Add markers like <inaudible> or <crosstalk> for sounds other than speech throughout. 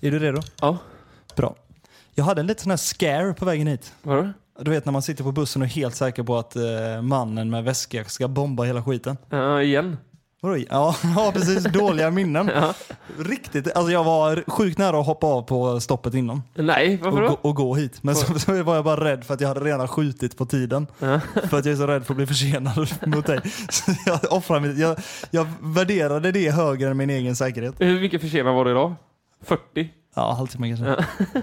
Är du redo? Ja. Bra. Jag hade en liten sån här scare på vägen hit. Vadå? Du vet när man sitter på bussen och är helt säker på att eh, mannen med väska ska bomba hela skiten. Ja, igen. Vadå? Ja, <laughs> ja, precis. Dåliga minnen. Ja. Riktigt. Alltså jag var sjukt nära att hoppa av på stoppet innan. Nej, varför Och då? gå, och gå hit. Men så, så var jag bara rädd för att jag hade redan skjutit på tiden. Ja. För att jag är så rädd för att bli försenad <laughs> mot dig. Så jag offrar mitt, jag, jag värderade det högre än min egen säkerhet. Hur mycket försenad var det idag? 40? Ja, halvtimme kanske. Ja. <laughs>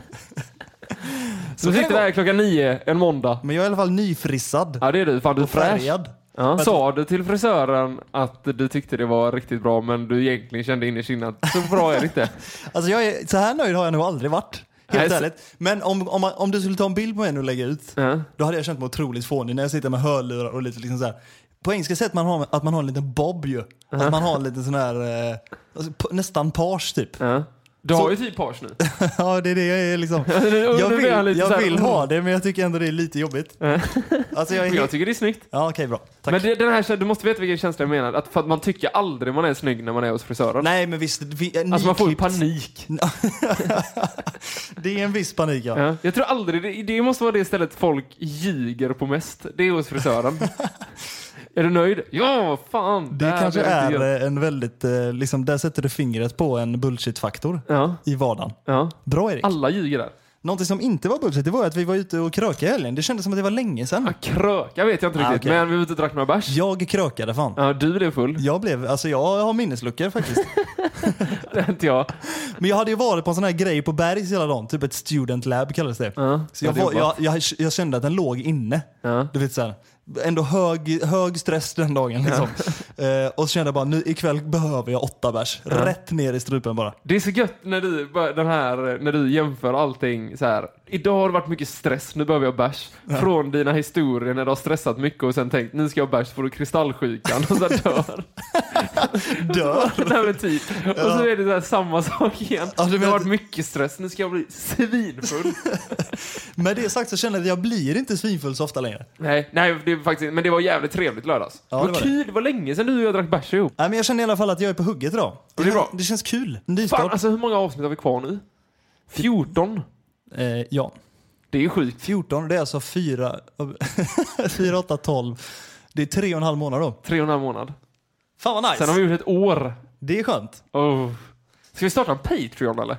Så kan det sitter vara. där klockan nio en måndag. Men jag är i alla fall nyfrissad. Ja, det är du. Fan, du är och fräsch. färgad. Ja. Sa du till frisören att du tyckte det var riktigt bra men du egentligen kände innerst inne att så bra är det inte? <laughs> Alltså jag är, så här nöjd har jag nog aldrig varit. Helt Nej, så- ärligt. Men om, om, om du skulle ta en bild på mig och lägga ut, Ja. då hade jag känt mig otroligt fånig när jag sitter med hörlurar och lite liksom så här. På engelska säger man har, att man har en liten bob ju. Att man har en liten sån här, eh, alltså, nästan page typ. Ja. Du Så- har ju typ page nu. <laughs> ja, det är det jag är liksom. <laughs> Jag vill, så jag vill ha det, men jag tycker ändå det är lite jobbigt. Alltså jag är <laughs> jag tycker det är snyggt. Ja, okej, bra. Tack. Men det, den här, du måste veta vilken känsla jag menar. Att, för att man tycker aldrig man är snygg när man är hos frisören. Nej, men visst. Vi, Alltså man får ju panik. Det är en viss panik, ja. Ja. Jag tror aldrig, det, det måste vara det stället folk ljuger på mest. Det är hos frisören. Är du nöjd? Ja, fan. Det kanske är eh, en väldigt, eh, liksom, där sätter du fingret på en bullshit-faktor Ja, i vardagen. ja. Bra Erik. Alla ljuger där. Någonting som inte var bullshit, det var att vi var ute och krökade i helgen. Det kändes som att det var länge sedan. Ja, kröka vet jag inte Ah, riktigt, okej. men vi var ute och drack några bärs. Jag krökade fan. Ja, du blev full. Jag blev, alltså jag har minnesluckor faktiskt. <laughs> Det är inte jag. Men jag hade ju varit på en sån här grej på Bergs hela dagen, typ ett student lab kallades det. Ja, Så jag, var, jag, jag, jag kände att den låg inne. Ja. Du vet så här, ändå hög, hög stress den dagen. Liksom. Eh, och så kände jag bara, nu ikväll behöver jag åtta bärs. Rätt ner i strupen bara. Det är så gött när du, bara den här, när du jämför allting så här. Idag har det varit mycket stress, nu behöver jag bärs. Från dina historier när du har stressat mycket och sen tänkt nu ska jag bärs, får du kristallsjukan och så dör. Dör. Nej men typ. Och så är det så här samma sak igen. Ja, du det har varit mycket stress, nu ska jag bli svinfull. <laughs> Med det sagt så känner jag att jag blir inte svinfull så ofta längre. nej, nej det är faktiskt, men det var jävligt trevligt lördags. Ja, det det var kul, det. var länge sedan du och jag drack bärs ihop. Nej, men jag känner i alla fall att jag är på hugget idag. det är bra. det känns kul. Fan, alltså hur många avsnitt har vi kvar nu? 14? Eh, ja. Det är ju sjukt. 14, det är alltså 4, 4, 8, 12. Det är tre och en halv månad då. Tre och en halv månad. Fan vad nice. Sen har vi gjort ett år. Det är skönt. Oh. Ska vi starta en Patreon eller?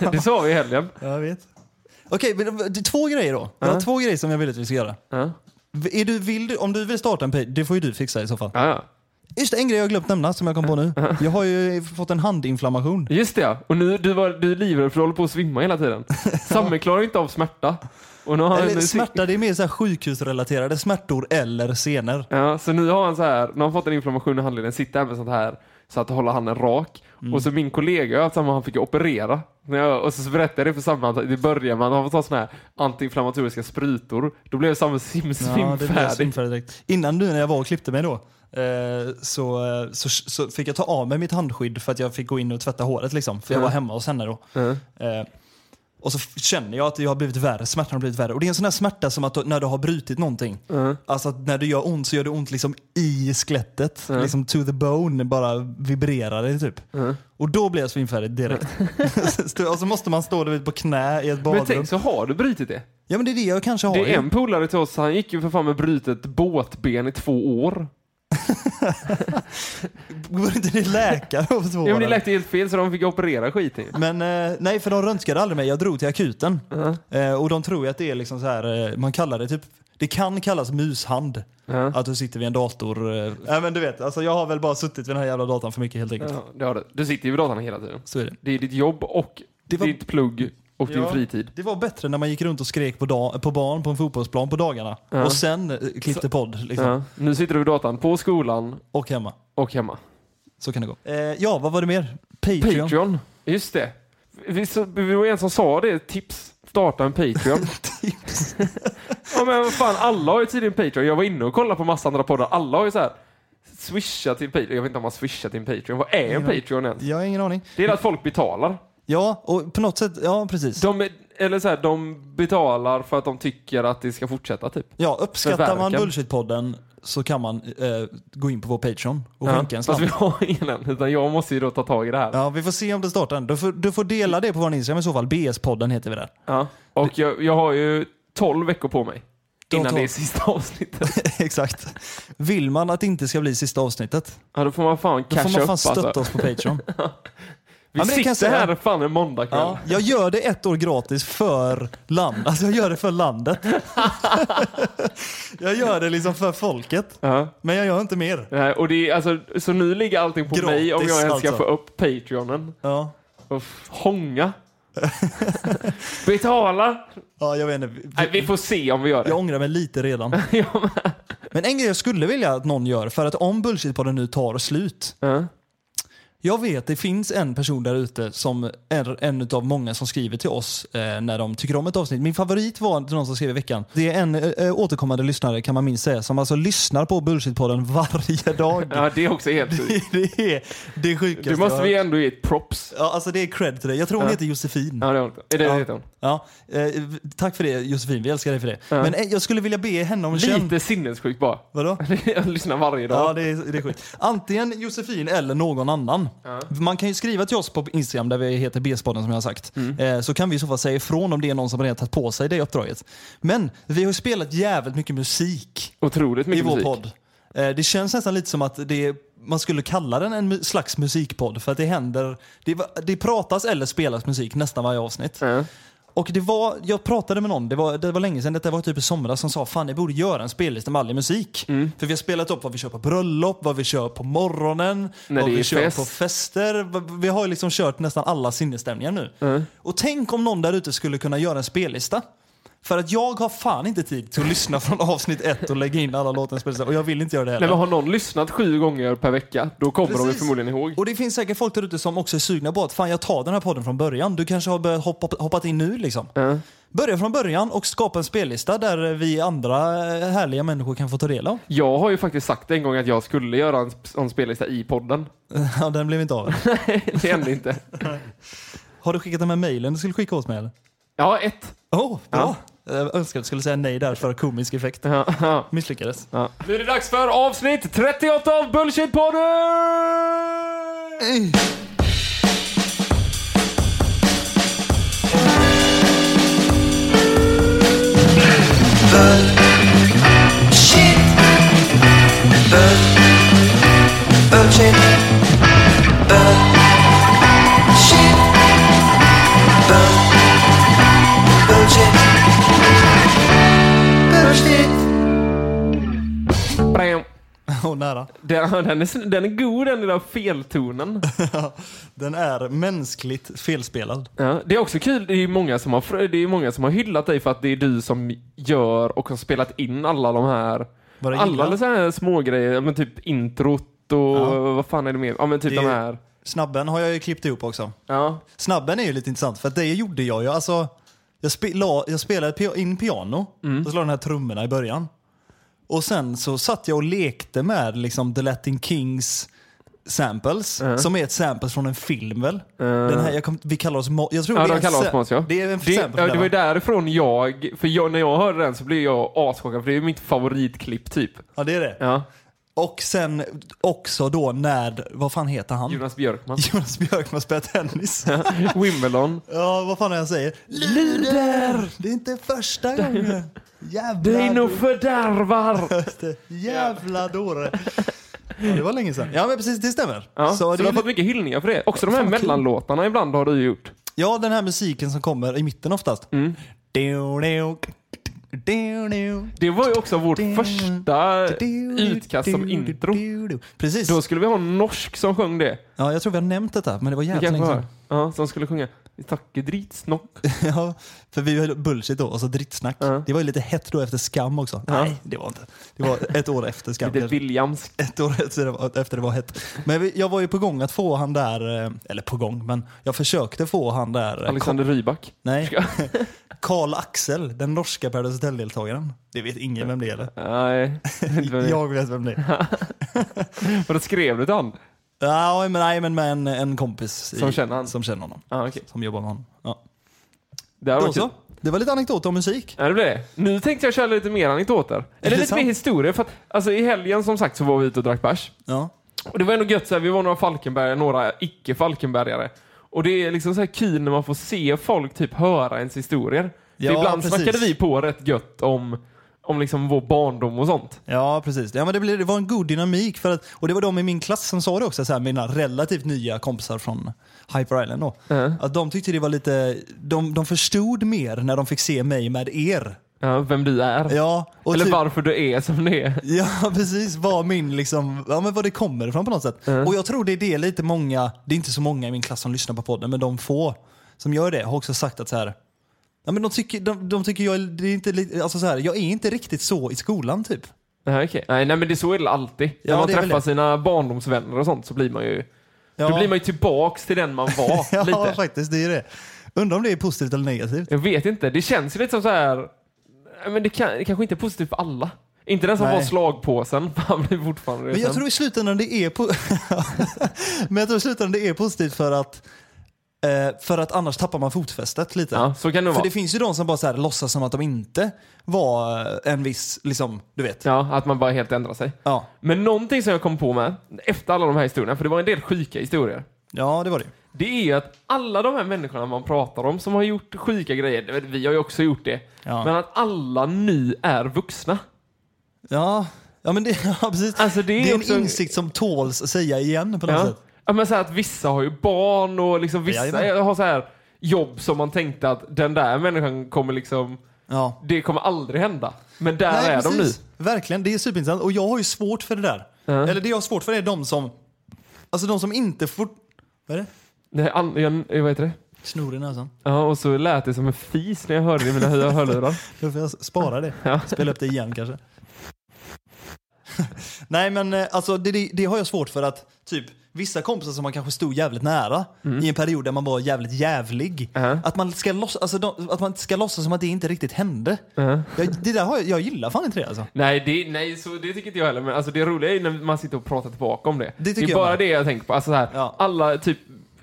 <laughs> det sa vi i helgen. Jag vet. Okej, men det är två grejer då. Jag har två grejer som jag vill att vi ska göra. Ja, Är du, vill du, om du vill starta en page, det får ju du fixa i så fall. ja. ja. Just det, en grej jag glömt nämna som jag kom på nu. Jag har ju fått en handinflammation. Just det ja. Och nu, du, var, du är livrädd för att hålla på att svimma hela tiden. <laughs> Samme klarar inte av smärta. Och nu har Eller smärta, det är mer så här sjukhusrelaterade smärtor eller senor. Ja, så nu har han så här, nu har han fått en inflammation i handleden, sitter här med sånt här så att hålla handen rak. Mm. Och så min kollega samma, han fick operera. Och så berättade jag det för Samme att i början man har fått ta såna här antiinflammatoriska sprutor. Då blev Samme sim, Ja, det blev svimfärdig direkt. Innan nu när jag var och klippte mig då, så, eh, så, så fick jag ta av mig mitt handskydd för att jag fick gå in och tvätta håret liksom. För jag Ja. var hemma hos henne då. Eh, och så känner jag att jag har blivit värre, smärtan har blivit värre. Och det är en sån här smärta som att du- när du har brutit någonting. Ja. Alltså att när det gör ont så gör det ont liksom i skelettet. Ja. Liksom to the bone, bara vibrerar det typ. Ja. Och då blir jag svimfärdig direkt. <laughs> och så måste man stå vet, på knä i ett Men badrum. tänk så har du brutit det. Ja men det är det jag kanske har. Det är en polare till oss, han gick ju för fan med brutet båtben i två år. <laughs> Går inte till läkare på två Ja, men det läkte helt fel så de fick operera skiten. Men eh, nej, för de röntgade aldrig mig. Jag drog till akuten. Eh, och de tror ju att det är liksom så här, eh, man kallar det typ, det kan kallas mushand. Att du sitter vid en dator. Eh, nej men du vet, alltså jag har väl bara suttit vid den här jävla datorn för mycket helt enkelt. Ja, det har du. Du sitter ju vid datorn hela tiden. Så är det. Det är ditt jobb och Det var- ditt plugg och din Ja. fritid. Det var bättre när man gick runt och skrek på, dag, på barn på en fotbollsplan på dagarna. Ja. Och sen eh, klippte podd liksom. Ja. Nu sitter du vid datorn på skolan Och hemma. och hemma. Så kan det gå. Eh, ja, vad var det mer? Patreon. Patreon, just det. Vi, så, vi var en som sa det, tips. Starta en Patreon. <laughs> Tips. <laughs> ja men vad fan, alla har ju tydligen Patreon. Jag var inne och kollade på massa andra poddar. Alla har ju så här swisha till Patreon. Jag vet inte om man swishar till en Patreon. Vad är en Patreon ens? Jag har ingen aning. Det är att folk betalar. Ja, och på något sätt, ja precis. De, eller så här, de betalar för att de tycker att det ska fortsätta typ. Ja, uppskattar man. Bullshit-podden så kan man eh, gå in på vår Patreon och Ja, skänka en fast slant. vi har ingen än, utan jag måste ju då ta tag i det här. Ja, vi får se om det startar än. Du får, du får dela det på vår Instagram i så fall. BS-podden heter vi där. Ja. Och jag, jag har ju 12 veckor på mig. Innan det är sista avsnittet. <laughs> Exakt. Vill man att det inte ska bli sista avsnittet, Ja, då får man fan då casha får man fan upp stötta alltså. oss på Patreon. <laughs> <laughs> Vi men det kan jag sitter säga. här fan en måndagkväll. Ja, jag gör det ett år gratis för land. Alltså jag gör det för landet. <laughs> jag gör det liksom för folket. Ja. Men jag gör inte mer. Nej, Och det är, alltså, så nu ligger allting på Gratis, mig om jag ens ska alltså. få upp Patreonen. Ja. Och f- hånga. <laughs> Betala! Ja, jag vet inte. Nej, vi får se om vi gör det. Jag ångrar mig lite redan. <laughs> Men en grej jag skulle vilja att någon gör, för att om Bullshit-podden nu tar slut. Ja. Jag vet det finns en person där ute som är en av många som skriver till oss eh, när de tycker om ett avsnitt. Min favorit var någon som skrev i veckan. Det är en eh, återkommande lyssnare kan man minst säga som alltså lyssnar på Bullshit-podden <laughs> varje dag. ja, det är också helt sjukt. det är det sjukaste Du måste vi ändå ge ett props. Ja, alltså det är cred till dig. Jag tror hon Ja. heter Josefin. Ja, det är det. Ja. heter hon. Ja, eh, tack för det Josefin, vi älskar dig för det. Ja. Men eh, jag skulle vilja be henne om känd... Lite sinnessjukt bara. Vadå? <laughs> Jag lyssnar varje Ja, dag. det är, det är sjukt. Antingen Josefin eller någon annan. Ja. Man kan ju skriva till oss på Instagram där vi heter B-spaden som jag har sagt. Mm. Eh, så kan vi i så fall säga ifrån om det är någon som redan tagit på sig det uppdraget. Men vi har ju spelat jävligt mycket musik Otroligt i mycket vår musik. podd. Eh, det känns nästan lite som att det man skulle kalla den en slags musikpodd för att det händer, det, det pratas eller spelas musik nästan varje avsnitt. Ja. Och det var, jag pratade med någon, det var, det var länge sedan, detta var typ i somras, som sa fan ni borde göra en spellista med all musik. Mm. För vi har spelat upp vad vi kör på bröllop, vad vi kör på morgonen, När vad vi kör fest. på fester. Vi har ju liksom kört nästan alla sinnesstämningar nu. Ja. Och tänk om någon där ute skulle kunna göra en spellista. För att jag har fan inte tid till att lyssna från avsnitt ett och lägga in alla en spellista. Och jag vill inte göra det heller. Nej, men har någon lyssnat sju gånger per vecka, då kommer de ju Precis. förmodligen ihåg. Och det finns säkert folk där ute som också är sugna på att fan jag tar den här podden från början. Du kanske har börjat hoppa, hoppat in nu liksom. Ja. Börja från början och skapa en spellista där vi andra eh, härliga människor kan få ta del av. Jag har ju faktiskt sagt en gång att jag skulle göra en en spellista i podden. <laughs> Ja, den blev inte av. <laughs> det hände inte. Har du skickat den med mejlen du skulle skicka åt mig eller? Ja, ett. Åh, bra! Jag önskar att du skulle säga nej där för komisk effekt. Ja, ja, Misslyckades. ja. Nu är det dags för avsnitt 38 av Bullshit-podden! Den, den, är, den är god den där feltonen. <laughs> Den är mänskligt felspelad. Ja, det är också kul, det är många som har, det är många som har hyllat dig för att det är du som gör och har spelat in alla de här, alla så här små grejer, men typ introt och Ja. vad fan är det mer? Ja men typ Det de här. Snabben har jag ju klippt ihop också. Ja. Snabben är ju lite intressant för att det gjorde jag ju. Alltså, jag, spe, la, jag spelade in piano Mm. och så la den här trummorna i början. Och sen så satt jag och lekte med liksom The Latin Kings samples, Ja. som är ett sample från en film väl? Eh, Den här, jag kom, vi kallar oss Mo- jag tror Ja, det är de kallar oss Måns, ja. Det är en det, sample från det var därifrån jag, för jag, när jag hörde den så blev jag aschockad för det är mitt favoritklipp typ. Ja, det är det. Ja. Och sen också då när, vad fan heter han? Jonas Björkman. <laughs> Jonas Björkman spelar tennis. <laughs> Wimbledon. Ja, vad fan är det han säger? Luder! Det är inte första <laughs> gången. Jävla Det är nog dåre. fördärvar! <laughs> Jävla dåre. Ja, det var länge sedan. Ja, men precis, det stämmer. Ja, så så det har fått mycket hyllningar för det. Också de här Fan, kul. mellanlåtarna ibland har du gjort. ja, den här musiken som kommer i mitten oftast. Mm. Det var ju också vårt första utkast som intro. Precis. Då skulle vi ha en norsk som sjöng det. Ja, jag tror vi har nämnt detta, men det var jävligt länge sedan. Ja, som skulle sjunga Vi tackar dritsnopp. <laughs> Ja, för vi höll bullshit då, och så drittsnack. Ja. Det var ju lite hett då efter Skam också. Ja. Nej, det var inte. Det var ett år efter Skam. <laughs> Lite Williams. <laughs> Ett år efter det, var, efter det var hett. Men jag var ju på gång att få han där, eh, eller på gång, men jag försökte få han där. eh, Alexander Rybak. Nej. Karl Axel, den norska Paradise Hotel-deltagaren. Det vet ingen vem det är eller? Nej. Jag vet vem det är. Vadå, skrev du till han? Ja, men, nej, men med en, en kompis. Som känner han? Som känner honom. Ja, okej. Som jobbar med honom. Ja. Det Då kul. så. Det var lite anekdoter om musik. Ja, det blir det. Nu tänkte jag köra lite mer anekdoter. Eller lite sant? mer historia. För att, alltså, I helgen som sagt så var vi ute och drack bärs. Ja. Och det var ändå gött, så här, vi var några Falkenbergare, några icke-Falkenbergare. Och det är liksom så här kul när man får se folk typ höra ens historier. Ja, ibland precis. snackade vi på rätt gött om, om liksom vår barndom och sånt. Ja, precis. Ja, men det, blev, det var en god dynamik. För att, och det var de i min klass som sa det också, så här, mina relativt nya kompisar från Hyper Island. Då. Ja. Att de tyckte det var lite, de, de förstod mer när de fick se mig med er. Ja, vem du är. Ja, Eller typ, varför du är som du är. Ja, <laughs> precis. Vad min liksom, ja men vad det kommer ifrån på något sätt. Mm. Och jag tror det är det lite många, det är inte så många i min klass som lyssnar på podden, men de få som gör det har också sagt att så här, ja men de tycker, de, de tycker jag, är- det är inte, li- alltså så här, jag är inte riktigt så i skolan typ. Ja, okej. nej, nej, men det är så är det alltid. Ja, När man det är väl träffar det. sina barndomsvänner och sånt så blir man ju, Ja, då blir man ju tillbaks till den man var. <laughs> ja lite. faktiskt, det är det. Undrar om det är positivt eller negativt. Jag vet inte. Det känns ju lite som så här. nej, Men det, kan, det kanske inte är positivt för alla. Inte den som Nej. var slagpåsen, för han blir fortfarande Men jag tror i slutändan det är po- <laughs> Men jag tror i slutändan det är positivt för att för att annars tappar man fotfästet lite. Ja, så kan det För vara. det finns ju de som bara så här, låtsas som att de inte var eh, en viss, liksom, du vet. Ja, att man bara helt ändrar sig. Ja, Men någonting som jag kom på med, efter alla de här historierna, för det var en del sjuka historier. ja det var det. Det är ju att alla de här människorna man pratar om som har gjort sjuka grejer, vi har ju också gjort det, Ja. men att alla nu är vuxna. Ja, ja men det, <laughs> ja, precis. Alltså det är, det är också en insikt som tåls att säga igen på något sätt. Ja, men så här att vissa har ju barn och liksom vissa Jajamän. har så här jobb som man tänkte att den där människan kommer liksom, Ja. det kommer aldrig hända. Men där Nej, är de nu. precis. Verkligen, det är superintressant. Och jag har ju svårt för det där. Ja. Eller det jag har svårt för är de som, alltså de som inte får, vad är det? Nej, an, jag, vad heter det? Snor i näsan. Ja, och så lät det som en fis när jag hörde det i mina hö- hörlurar. <laughs> Då får jag spara det. Ja. Spela upp det igen kanske. <laughs> Nej men eh, alltså det, det, det har jag svårt för att typ vissa kompisar som man kanske stod jävligt nära i en period där man var jävligt jävlig. Ja. Att, man ska loss, alltså, de, att man ska låtsas som att det inte riktigt hände. Ja. Jag, det där har jag, jag gillar fan inte det alltså. Nej, det, nej så det tycker inte jag heller. Men alltså, det roliga är ju när man sitter och pratar tillbaka om det. Det tycker är bara med. det jag tänker på. Alltså, så här, Ja. Alla typ,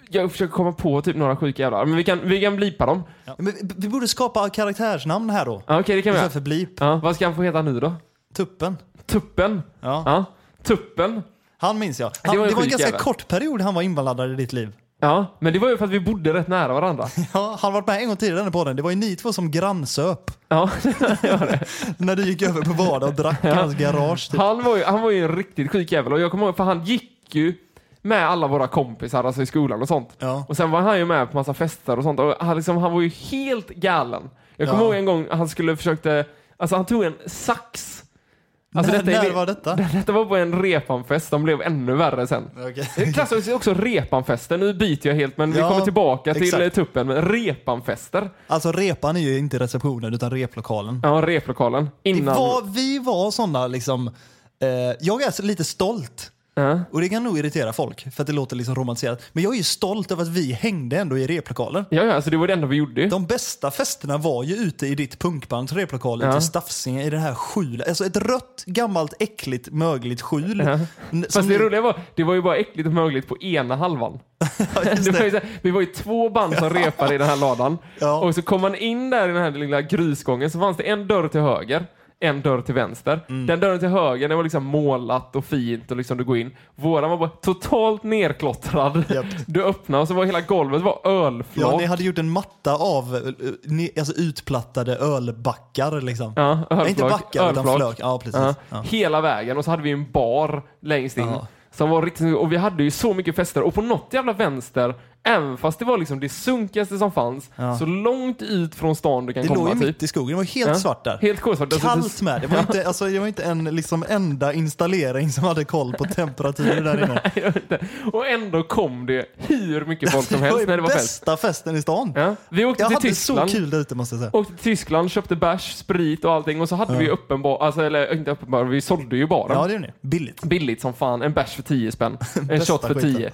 jag försöker komma på typ några sjuka jävlar. Men vi kan, vi kan blipa dem. Ja. Men vi, borde skapa karaktärsnamn här då. Okej, det kan vi göra. för blip. Ja, vad ska han få heta nu då? Tuppen. Tuppen? Ja. Ja. Tuppen? Han minns jag. Det Han, var det en var en ganska jävel. kort period han var inblandad i ditt liv. Ja, men det var ju för att vi bodde rätt nära varandra. <laughs> Ja, han varit med en gång tidigare i den. Det var ju ni två som grannsöp. Ja, <laughs> <laughs> När du gick över på vardag och drack i hans garage. Typ. han, var ju, han var ju en riktigt sjuk jävel och jag kommer ihåg, för han gick ju med alla våra kompisar, alltså i skolan och sånt. Ja. Och sen var han ju med på massa fester och sånt och han, liksom, han var ju helt galen. Jag kommer Ja. ihåg en gång han skulle försökte, alltså han tog en sax. Alltså när, detta är- när var detta? <laughs> Detta var på en repanfest, de blev ännu värre sen. Klassas ju också repanfester, nu byter jag helt men vi Ja, kommer tillbaka till exakt. tuppen. Men repanfester, Alltså repan är ju inte receptionen utan replokalen. ja replokalen. Innan... var, vi var sådana liksom, eh, jag är lite stolt. Ja. Och det kan nog irritera folk för att det låter liksom romantiserat. Men jag är ju stolt över att vi hängde ändå i replokalen. Ja, ja, alltså det var det enda vi gjorde. De bästa festerna var ju ute i ditt punkbands replokal Ja. i Stafsinge i det här skjulet. Alltså ett rött, gammalt, äckligt, mögligt skjul. Ja. N- Fast det roliga var, det var ju bara äckligt och mögligt på ena halvan. <laughs> just det var det. ju så vi var ju två band som repade i den här ladan. Ja. Och så kom man in där i den här lilla grusgången så fanns det en dörr till höger, en dörr till vänster. Mm. Den dörren till höger den var liksom målat och fint och liksom du går in. Våran var bara totalt nerklottrad. Japp. <laughs> Du öppnade och så var hela golvet var ölflak. Ja, ni hade gjort en matta av eh, ni, alltså utplattade ölbackar liksom. Ja, ölflak. inte backar utan ölflak. flök. Ja, precis. Ja, Ja. Hela vägen och så hade vi en bar längst in. Ja. Som var riktigt, och vi hade ju så mycket fester och på något jävla vänster, även fast det var liksom det sunkigaste som fanns, Ja. så långt ut från stan du kan Det låg komma ju typ. mitt i skogen, det var helt Ja. svart där. Helt kolsvart. Alltså, Kallt med. Det var inte, alltså, det var inte en liksom, enda installering som hade koll på temperatur där inne. <laughs> Inte. och ändå kom det hur mycket folk som Det helst när det var fest. bästa festen i stan. Ja. Vi åkte Jag till hade Tyskland. så kul där ute måste jag säga. Åkte till Tyskland, köpte bärs, sprit och allting och så hade vi öppen bar, alltså eller inte öppen bar, vi sålde ju baren. Ja, det är ni. Billigt. Billigt som fan, en bärs för 10 spänn. <laughs> En shot för skiten. 10.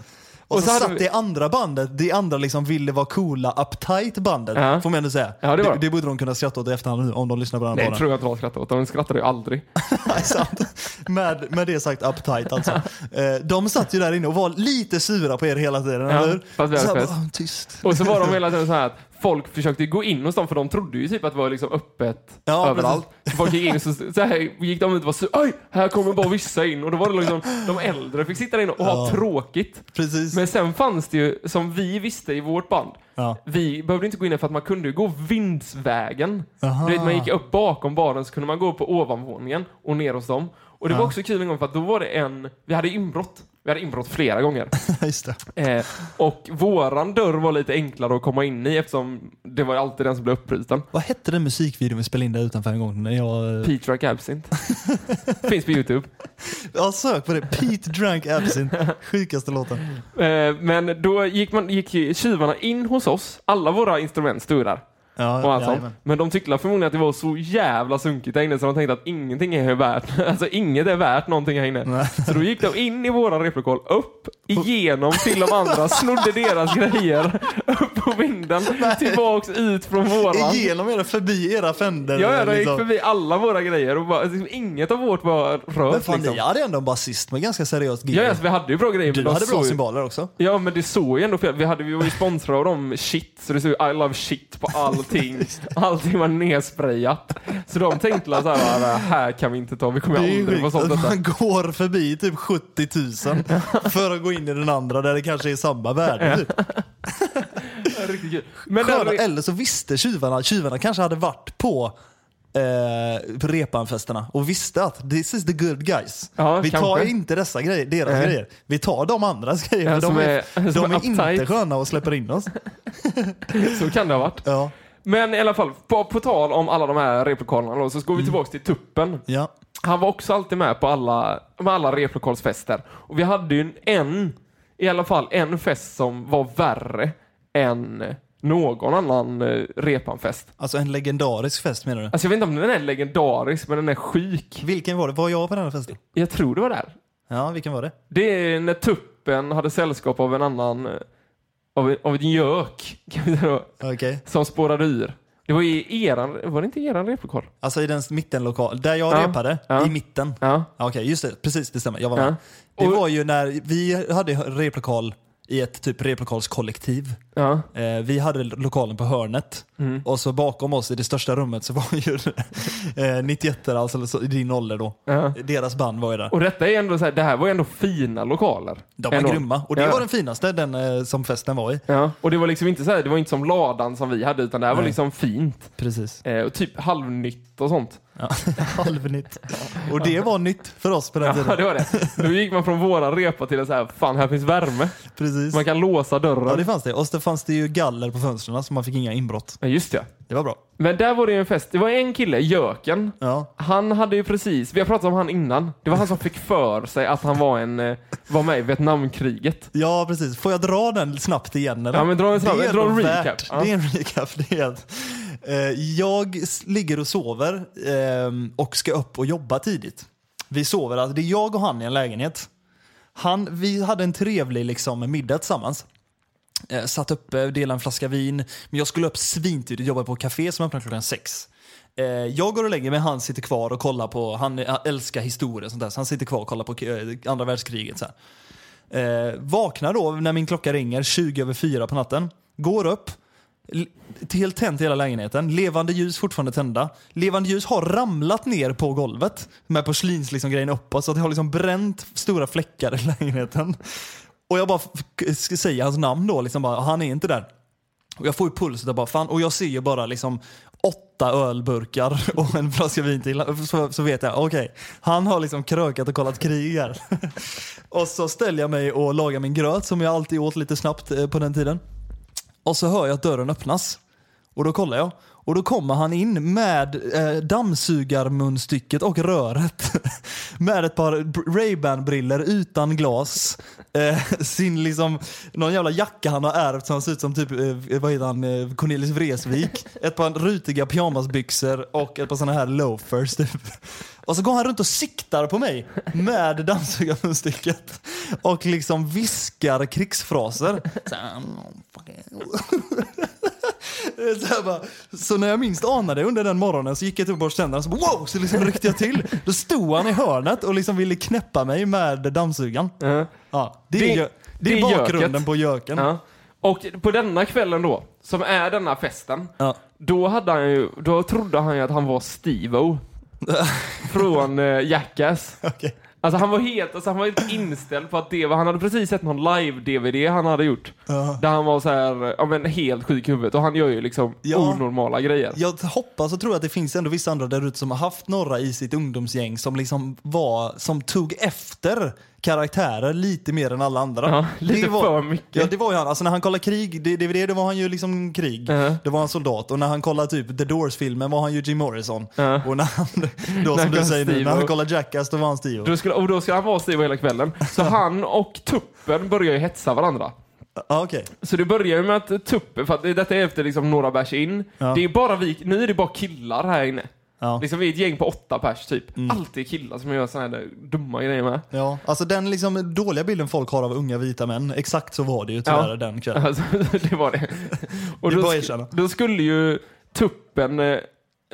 Och, Och så, så satt vi- det andra bandet, det andra liksom ville vara coola, uptight bandet, Ja. får man ändå säga. Ja, det var det, det. det borde de kunna skratta åt i efterhand nu om de lyssnar på den Nej, podden. tror jag inte de skrattade åt. De skrattade ju aldrig. <laughs> Med, med det sagt uptight alltså. <laughs> Eh, de satt ju där inne och var lite sura på er hela tiden, Ja, eller hur? fast vi hade Så här fest. bara, "Ah, tyst. Och så var de hela tiden så här att folk försökte gå in hos dem för de trodde ju typ att det var liksom öppet Ja, överallt. Så folk gick in så, så här, gick de ut och var så, oj, här kommer bara vissa in. Och då var det liksom, de äldre fick sitta där inne och ha Ja. tråkigt. Precis. Men sen fanns det ju, som vi visste i vårt band, ja. vi behövde inte gå in för att man kunde ju gå vindsvägen. Aha. Du vet, man gick upp bakom baren så kunde man gå på ovanvåningen och ner hos dem. Och det var också kul en gång för att då var det en, vi hade inbrott. Vi hade inbrott flera gånger. <laughs> Just det. Eh, och våran dörr var lite enklare att komma in i eftersom det var alltid den som blev uppbruten. Vad hette den musikvideon vi spelade in där utanför en gång? När jag... Pete Drank Absinthe. <laughs> Finns på Youtube. Ja, sök på det. Pete Drank Absinthe. Sjukaste låten. Eh, men då gick, man, gick ju tjuvarna in hos oss. Alla våra instrument stod där. Ja, Och allt sånt. Men de tyckte förmodligen att det var så jävla sunkigt där inne så de tänkte att ingenting är värt, <laughs> alltså inget är värt någonting här inne. Nej. Så då gick de in i våra replokal, upp, igenom till de andra, snodde deras grejer, upp på vinden, tillbaks ut från våran. Igenom era, förbi era fänder. Ja, ja, de gick liksom. förbi alla våra grejer och bara, liksom, inget av vårt var rört. Men fan, liksom. ni hade ändå en basist med ganska seriöst gig. Ja, alltså, vi hade ju bra grejer. du de hade bra symboler också. Ja, men det såg ju ändå fel. Vi, hade, vi var ju sponsrade av dem shit, så det såg I love shit på allting. allting var nedsprayat. Så de tänkte så här, "Nej, här kan vi inte ta, vi kommer aldrig få att detta. man går förbi typ 70 000 för att gå in i den andra där det kanske är samma värde. Typ. <laughs> Riktigt kul. Men Sköna, där, eller så visste tjuvarna, tjuvarna kanske hade varit på eh, på repanfesterna och visste att this is the good guys. Ja, vi tar kanske. inte dessa grejer, deras Nej. grejer. Vi tar de andras grejer. Ja, de är, är- de är inte sköna och släpper in oss. <laughs> så kan det ha varit. Ja. Men i alla fall, på, på tal om alla de här replokalerna då, så går Mm. vi tillbaka till Tuppen. Ja. Han var också alltid med på alla, med alla replokalsfester. Och vi hade ju en, i alla fall en fest som var värre än någon annan eh, repanfest. Alltså en legendarisk fest menar du? Alltså jag vet inte om den är legendarisk, men den är sjuk. Vilken var det? Var jag på den här festen? Jag tror det var där. Ja, vilken var det? Det är när Tuppen hade sällskap av en annan, eh, av, av en gök, kan vi säga då, Okej. som spårade ur. Det var i eran, var det inte eran replokal? Alltså i den mittenlokal, där jag Ja. repade, Ja. i mitten. Ja. Ja, Okej, just det. Precis, det stämmer. Jag var Ja. med. Det Och- var ju när vi hade replokal i ett typ replokalskollektiv. Ja. Eh, vi hade lokalen på hörnet Mm. och så bakom oss i det största rummet så var ju <laughs> eh, 91 alltså så, i din ålder då. ja. Deras band var ju där. Och detta är ändå så här, det här var ju ändå fina lokaler. De var Ändå. grymma. Och det Ja. var den finaste den eh, som festen var i. Ja, och det var liksom inte så här, det var inte som ladan som vi hade, utan det här var Nej. liksom fint. Precis. Eh, och typ halvnytt och sånt. Ja. <laughs> Halvnytt. Och det var nytt för oss på den Ja, tiden. det var det. Då gick man från våra repa till att säga, fan här finns värme. Precis. Man kan låsa Ja, dörren. det fanns det. Och så fanns det ju galler på fönstren så man fick inga inbrott. Ja, just det. Det var bra. Men där var det ju en fest. Det var en kille, Jöken. Ja. Han hade ju precis, vi har pratat om han innan. Det var han som fick för sig att han var en, eh, var med i Vietnamkriget. Ja, precis. Får jag dra den snabbt igen? Eller? Ja, men dra en snabb- Det är dra en recap. Ja. Det är en recap. Det är Eh, jag ligger och sover ehm, och ska upp och jobba tidigt. Vi sover, alltså det är jag och han i en lägenhet. Han, vi hade en trevlig liksom, middag tillsammans. Eh, satt uppe, delade en flaska vin. Men jag skulle upp svintidigt, jobba på ett café som öppnar klockan sex. Eh, jag går och lägger mig, han sitter kvar och kollar på, han, älskar historia och sånt där, så han sitter kvar och kollar på eh, andra världskriget. Så här. Eh, vaknar då när min klocka ringer 20 över 4 på natten. Går upp, helt tänt i hela lägenheten. Levande ljus fortfarande tända. Levande ljus har ramlat ner på golvet med porslinsgrejen liksom grejen uppåt så att det har liksom bränt stora fläckar i <laughs> lägenheten. Och jag bara säger ska säga hans namn då, liksom bara, han är inte där. Och jag får ju pulsen där bara, fan, och jag ser ju bara liksom åtta ölburkar <laughs> och en flaska vin till. Så, så vet jag, okej, han har liksom krökat och kollat krig här. <laughs> och så ställer jag mig och lagar min gröt som jag alltid åt lite snabbt eh, på den tiden. Och så hör jag att dörren öppnas. Och då kollar jag. Och då kommer han in med eh, dammsugarmunstycket och röret. <laughs> med ett par Ray-Ban-briller utan glas. Eh, sin liksom, någon jävla jacka han har ärvt som ser ut som typ, eh, vad heter han, eh, Cornelis Vreeswijk. Ett par rutiga pyjamasbyxor och ett par sådana här loafers typ. Och så går han runt och siktar på mig med dammsugarmunstycket. Och liksom viskar krigsfraser. Så här, "Oh, fucking så, här bara, så när jag minst anade under den morgonen så gick jag till och borstade tänderna och så bara, wow, så liksom ryckte jag till. Då stod han i hörnet och liksom ville knäppa mig med dammsugaren. Ja. Ja, det, Det- är, det är bakgrunden göket. på göken. Ja. Och på denna kvällen då, som är denna festen, Ja. då, hade han ju, då trodde han ju att han var Steve-O. <laughs> från eh, Jackass. Okej. Alltså han var helt, alltså han var helt inställd på att det var, han hade precis sett någon live-DVD han hade gjort. Ja. Där han var så här, ja men helt sjuk i huvudet och han gör ju liksom Ja. onormala grejer. Jag hoppas och tror att det finns ändå vissa andra där ute som har haft några i sitt ungdomsgäng som liksom var, som tog efter karaktärer lite mer än alla andra. Ja, lite det var, för mycket. Ja, det var ju han. Alltså när han kollade krig, det, DVD, då var han ju liksom krig. Ja. Det var han soldat. Och när han kollade typ The Doors-filmen var han ju Jim Morrison. Ja. Och när han, då <laughs> som du säger nu, när han kollade Jackass då var han Steve. Då skulle, och då ska han vara Steve hela kvällen. Så han och Tuppen börjar ju hetsa varandra. Ja, okej. Så det börjar ju med att Tuppen, för att detta är efter liksom några bärs in. Ja. Det är bara vi, nu är det bara killar här inne. Ja. Liksom vi är ett gäng på åtta pers typ. Mm. Alltid killar som gör såna här dumma grejer med. Ja, alltså den liksom dåliga bilden folk har av unga vita män, exakt så var det ju tyvärr Ja. den kvällen. <laughs> Alltså, det var det. <laughs> Och Det då, sk- då skulle ju Tuppen, eh,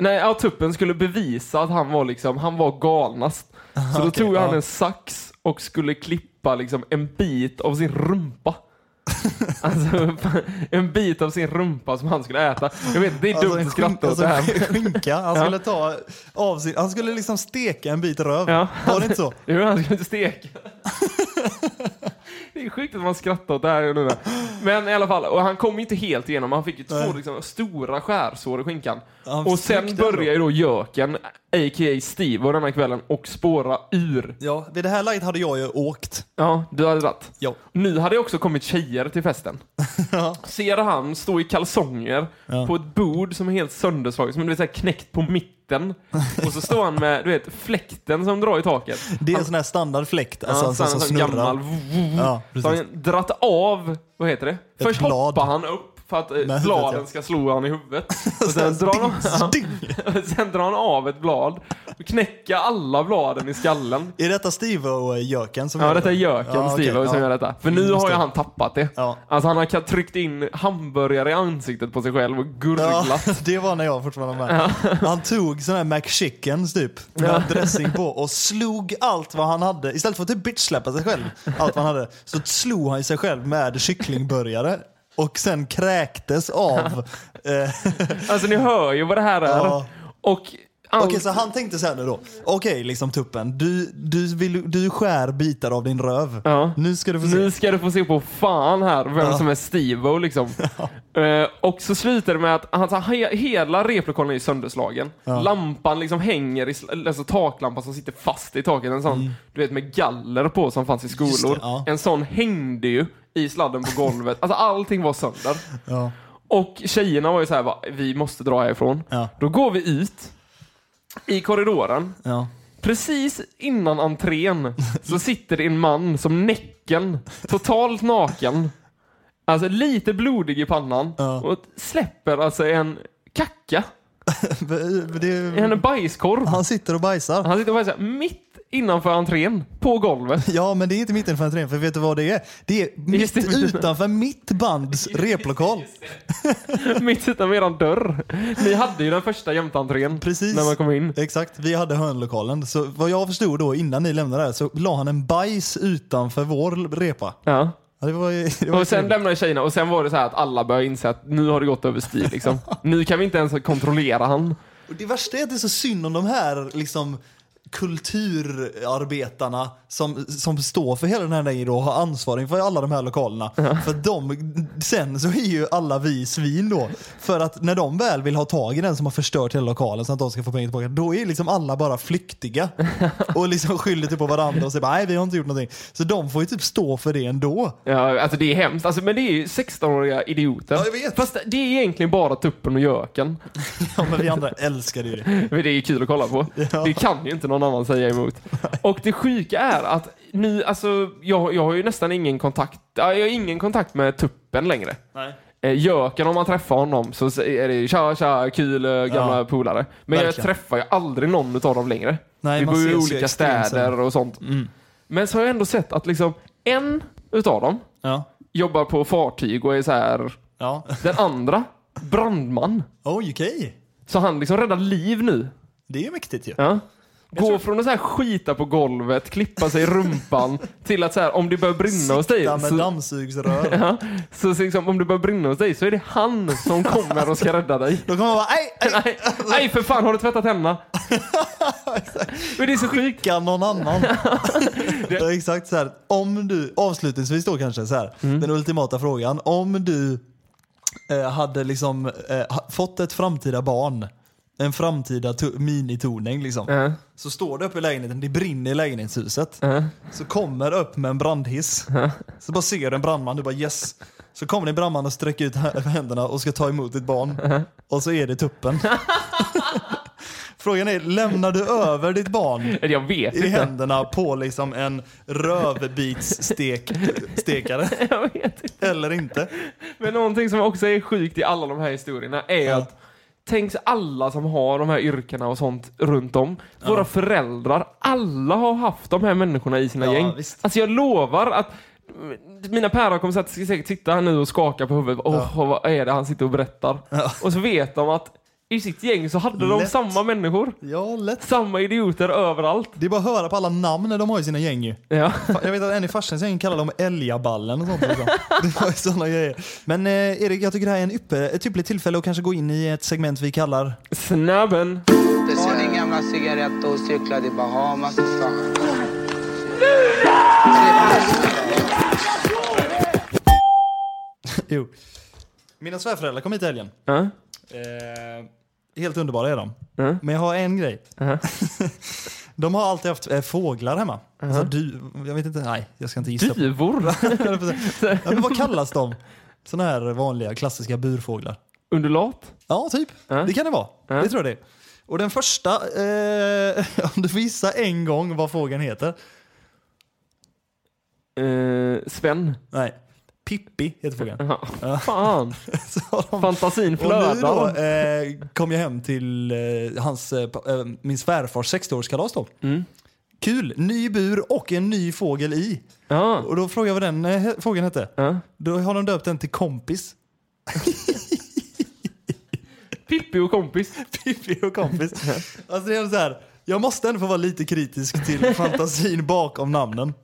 nej ja, Tuppen skulle bevisa att han var liksom, han var galnast. Så då okej, tog han ja. en sax och skulle klippa liksom en bit av sin rumpa. <laughs> alltså en bit av sin rumpa som han skulle äta. Jag vet, det är dumt en att skratta åt alltså, det här. Skinka, han Ja. skulle ta av sin, han skulle liksom steka en bit röv. Ja. Var det inte så? <laughs> Jo, han skulle inte steka. <laughs> Det är sjukt att man skrattar åt det här nu. Men i alla fall, och han kom inte helt igenom. Han fick ju två liksom, stora skärsår i skinkan. Han och sen börjar ju då Jöken, a.k.a. Steve, och denna kvällen och spåra ur. Ja, vid det här läget hade jag ju åkt. Ja, du hade rätt. Ja. Nu hade det också kommit tjejer till festen. <laughs> Ja. Ser han stå i kalsonger Ja. på ett bord som är helt sönderslaget, som är här knäckt på mitten. Och så står han med, du vet, fläkten som drar i taket. Det är en sån här standardfläkt, alltså, ja, alltså, så som snurrar. gammal... Ja, Så han dratt av, vad heter det? Först blad. hoppar han upp för att eh, huvudet, bladen ska slå han i huvudet. <laughs> Och sen, drar han, <laughs> sen drar han av ett blad och knäcker alla bladen i skallen. <laughs> Är detta Steve och Jöken som Ja, gör detta är? Jöken Ja, Steve som ja. gör detta. För nu Mm, har ju han tappat det. Ja. Alltså han har tryckt in hamburgare i ansiktet på sig själv och Ja, gurglat. <laughs> det var när jag fortfarande var med. Han tog sån här McChickens typ, med Ja. dressing på och <laughs> slog allt vad han hade. Istället för att typ bitchsläppa sig själv, allt vad han hade, så slog han sig själv med kycklingburgare. Och sen kräktes av... Eh, Alltså ni hör ju vad det här är. Ja. Och Okej, så han tänkte så här nu då. Okej, liksom tuppen. Du, du, vill, du skär bitar av din röv. Ja. Nu ska du få se. Nu ska du få se på fan här vem Ja. som är Steve liksom. <laughs> Eh, och så slutar det med att alltså, he hela replokalen är sönderslagen. Ja. Lampan liksom hänger i, alltså taklampan som sitter fast i taket. En sån, du vet med galler på som fanns i Mm. Skolor. det, ja. En sån hängde ju i sladden på golvet. Alltså allting var sönder. Ja. Och tjejerna var ju så här, va, vi måste dra härifrån. Ja. Då går vi ut i korridoren. Ja. Precis innan entrén så <laughs> sitter det en man som Näcken, totalt naken, alltså lite blodig i pannan Ja. och släpper alltså en kacka, <laughs> Det, en bajskorv. han sitter och bajsar. Han sitter och bajsar mitt innanför entrén, på golvet. <laughs> Ja, men det är inte mitt inför entrén, för vet du vad det är? Det är mitt det. utanför mitt bands replokal. mitt utanför eran dörr. Ni hade ju den första jämte entrén Precis. när man kom in. Exakt, vi hade hörnlokalen. Så vad jag förstod då innan ni lämnade där så la han en bajs utanför vår repa. Ja. Ja, det var, det var Och sen lämnade tjejerna och sen var det så här att alla började inse att nu har det gått överstyr liksom. <laughs> Nu kan vi inte ens kontrollera han. Och det värsta är att det är så synd om de här liksom kulturarbetarna som, som står för hela den här grejen och har ansvar inför alla de här lokalerna. För de, sen så är ju alla vi svin då. För att när de väl vill ha tag i den som har förstört hela lokalen så att de ska få pengar tillbaka, då är liksom alla bara flyktiga. <laughs> Och liksom skyller typ på varandra och säger nej vi har inte gjort någonting. Så de får ju typ stå för det ändå. Ja, alltså det är hemskt. Alltså, men det är ju 16-åriga idioter. Ja, jag vet. Fast det är egentligen bara tuppen och göken. <laughs> Ja, men vi andra älskar ju det. <laughs> Men det är ju kul att kolla på. Ja. Det kan ju inte någon annan säga emot. <laughs> Och det sjuka är att nu, alltså, jag, jag har ju nästan ingen kontakt, ja, jag har ingen kontakt med tuppen längre. Nej. Eh, Jöken, om man träffar honom så är det tja, tja, kul eh, gamla Ja. polare. Men jag Verkligen. träffar ju aldrig någon av dem längre. Nej, Vi bor ju i olika städer och sånt. Mm. Men så har jag ändå sett att liksom en utav dem Ja. jobbar på fartyg och är så här. Ja. Den andra, brandman. Oj, okej. Så han liksom räddar liv nu. Det är ju mäktigt ju. Ja. Gå från att så här skita på golvet, klippa sig i rumpan, <laughs> till att så här, om det börjar brinna hos dig, Sikta med så, dammsugsrör. <laughs> ja, så liksom, om det börjar brinna hos dig så är det han som kommer och ska rädda dig. Då kommer man bara, <laughs> nej, nej, Nej, nej för fan, har du tvättat händerna? Men det är så skicka någon annan. det är exakt så här. Om du, avslutningsvis då kanske, så här, Mm. den ultimata frågan. Om du eh, hade liksom eh, fått ett framtida barn, en framtida to- minitoning liksom. Ja, Så står det uppe i lägenheten, det brinner i lägenhetshuset. ja. Så kommer upp med en brandhiss. Så bara ser du en brandman, du bara yes. Så kommer det en brandman och sträcker ut hä- händerna och ska ta emot ditt barn. Och så är det tuppen. <laughs> Frågan är, lämnar du över ditt barn Jag vet i inte. händerna på liksom en rövbitsstekare <laughs> Jag vet inte. eller inte? Men någonting som också är sjukt i alla de här historierna är Ja. att Tänk alla som har de här yrkena och sånt runt om. Våra föräldrar, alla har haft de här människorna i sina Ja, gäng. visst. Alltså jag lovar att mina päron kommer säkert sitta här nu och skaka på huvudet. Åh, vad är det han sitter och berättar? Ja. Och så vet de att i sitt gäng så hade de Lätt. samma människor. Ja, lätt. Samma idioter överallt. Det är bara att höra på alla namn de har i sina gäng ju. Ja. Jag vet att en i farsans gäng kallar dem älgaballen och sånt. Liksom. <laughs> Det var ju såna grejer. Men eh, Erik, jag tycker det här är en yppe, ett ypperligt tillfälle att kanske gå in i ett segment vi kallar Snabben. Ta din gamla cigarett och cykla till Bahamas. Fan. <laughs> Jo. Mina svärföräldrar kom hit i helgen. Ja. Eh, helt underbara är de. Ja. Men jag har en grej. Ja. <laughs> De har alltid haft eh, fåglar hemma. Alltså, du, jag vet inte, nej jag ska inte gissa. Duvor. <laughs> ja, men vad kallas de? Såna här vanliga klassiska burfåglar. Undulat. Ja, typ. Ja. Det kan det vara. Ja. Det tror jag det är. Och den första, eh, <laughs> om du får gissa en gång vad fågeln heter. Eh, Sven. Nej, Pippi heter fågeln. Ja. Fan. <laughs> De- Fantasin Och nu då flödar. eh, kom jag hem till eh, hans, eh, eh, min svärfars 60-årskalas då. Mm. Kul! Ny bur och en ny fågel i. Ja. Och då frågade jag vad den eh, fågeln hette. ja. Då har de döpt den till kompis. <laughs> Pippi och kompis. <laughs> Pippi och kompis. Alltså det är så här, jag måste ändå få vara lite kritisk till fantasin bakom namnen.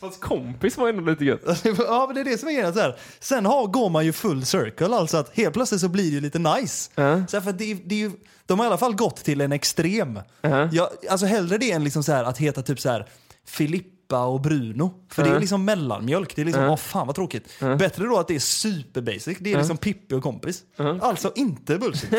Fast kompis var ändå lite gött. <laughs> Ja, men det är det som är grejen. Så här. Sen har, går man ju full circle, alltså att helt plötsligt så blir det ju lite nice. Ja. Så här, för det, det är ju, de har i alla fall gått till en extrem. Ja. Jag, alltså hellre det än liksom så här, att heta typ så här Filippa och Bruno. För det är liksom mellanmjölk. Det är liksom, åh fan vad tråkigt. Bättre då att det är super basic. Det är liksom Pippi och kompis. Alltså inte bullshit.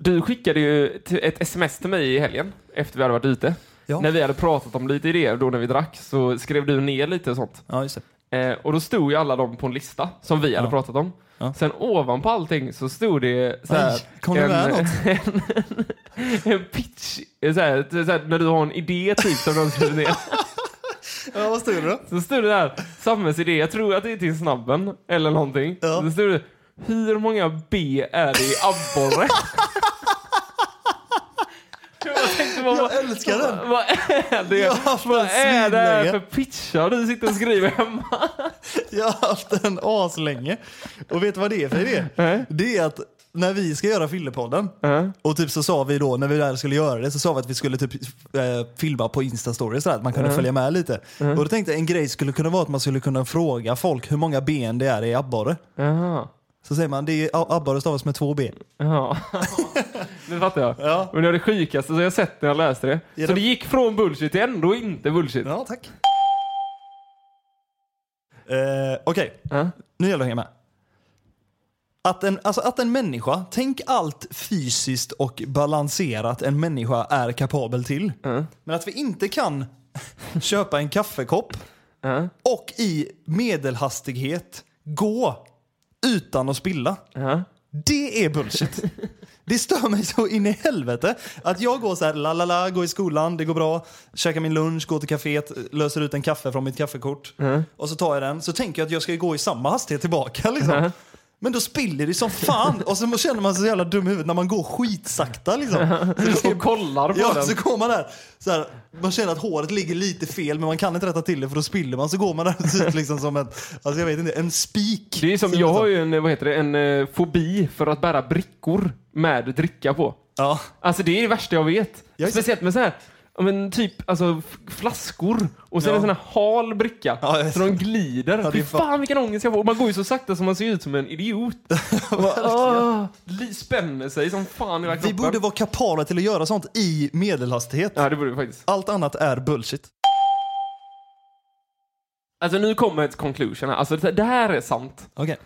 Du skickade ju ett sms till mig i helgen efter vi hade varit ute. Ja. När vi hade pratat om lite idéer då när vi drack så skrev du ner lite och sånt. Ja, just. Eh, och då stod ju alla dem på en lista som vi hade Ja. pratat om. Ja. Sen ovanpå allting så stod det så här, Aj, med något? <laughs> en, en pitch. Så här, så här, när du har en idé typ som de skriver ner. <laughs> Ja, vad stod det då? Så stod det där, samhällsidé, jag tror att det är till snabben eller någonting. Ja. Så stod det, hur många B är det i abborre? <laughs> vad, Jag älskar den. Vad är det? Jag har vad är det här för pitchar du sitter och skriver hemma? <laughs> Jag har haft den aslänge. Och vet du vad det är för idé? Nej. Det är att när vi ska göra Fyllepodden Ja. och typ så sa vi då, när vi väl skulle göra det, så sa vi att vi skulle typ eh, filma på Insta-stories så att man kunde följa med lite. Och då tänkte jag en grej skulle kunna vara att man skulle kunna fråga folk hur många ben det är i abborre. Så säger man, det är abborre stavas med två ben. Ja. <laughs> nu fattar jag. Ja. Men det var det sjukaste som jag sett när jag läste det. Ja, Så det- det gick från bullshit till ändå inte bullshit. Ja, tack. Eh, Okej, Ja. nu gäller det att hänga med. Att en, alltså att en människa, tänk allt fysiskt och balanserat en människa är kapabel till. Ja. Men att vi inte kan <laughs> köpa en kaffekopp och i medelhastighet gå utan att spilla. Ja. Det är bullshit. Det stör mig så in i helvete att jag går så här, la la la, går i skolan, det går bra, käkar min lunch, går till kaféet, löser ut en kaffe från mitt kaffekort och så tar jag den. Så tänker jag att jag ska gå i samma hastighet tillbaka liksom. Men då spiller det som fan och så känner man sig så jävla dum i huvudet när man går skitsakta liksom. <laughs> Så Och kollar på Ja, den. så går man där. Så här, man känner att håret ligger lite fel men man kan inte rätta till det för då spiller man. Så går man där ut <laughs> liksom som en, alltså jag vet inte, en spik. Det är som, jag har ju en, vad heter det, en eh, fobi för att bära brickor med dricka på. Ja. Alltså det är det värsta jag vet. Jag Speciellt med så här, ja, men typ alltså, flaskor och sen Ja. en sån här hal bricka. Ja, så de glider. Ja, Fy fan- vilken ångest jag får. Man går ju så sakta som man ser ut som en idiot. <laughs> li- spänner sig som fan i hela Vi kroppen. borde vara kapabla till att göra sånt i medelhastighet. Ja, det borde vi faktiskt. Allt annat är bullshit. Alltså nu kommer ett conclusion här. Alltså det, här är sant. Okej.